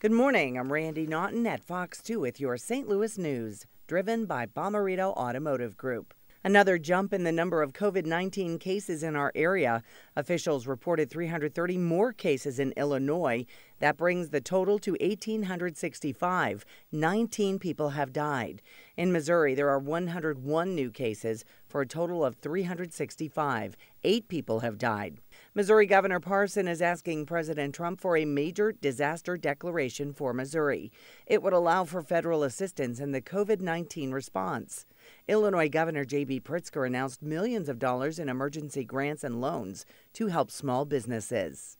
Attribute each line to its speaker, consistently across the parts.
Speaker 1: Good morning. I'm Randi Naughton at Fox 2 with your St. Louis news, driven by Bommarito Automotive Group. Another jump in the number of COVID 19 cases in our area. Officials reported 330 more cases in Illinois. That brings the total to 1,865. 19 people have died. In Missouri, there are 101 new cases for a total of 365. Eight people have died. Missouri Governor Parson is asking President Trump for a major disaster declaration for Missouri. It would allow for federal assistance in the COVID 19 response. Illinois Governor J.B. Pritzker announced millions of dollars in emergency grants and loans to help small businesses.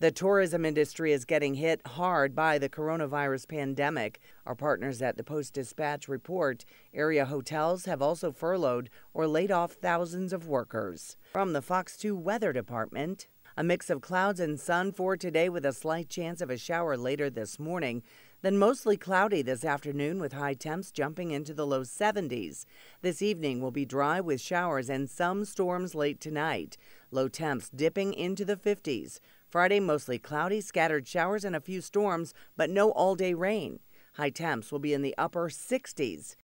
Speaker 1: The tourism industry is getting hit hard by the coronavirus pandemic. Our partners at the Post Dispatch report area hotels have also furloughed or laid off thousands of workers. From the Fox 2 Weather Department, a mix of clouds and sun for today with a slight chance of a shower later this morning. Then mostly cloudy this afternoon with high temps jumping into the low 70s. This evening will be dry with showers and some storms late tonight. Low temps dipping into the 50s. Friday, mostly cloudy, scattered showers and a few storms, but no all day rain. High temps will be in the upper 60s.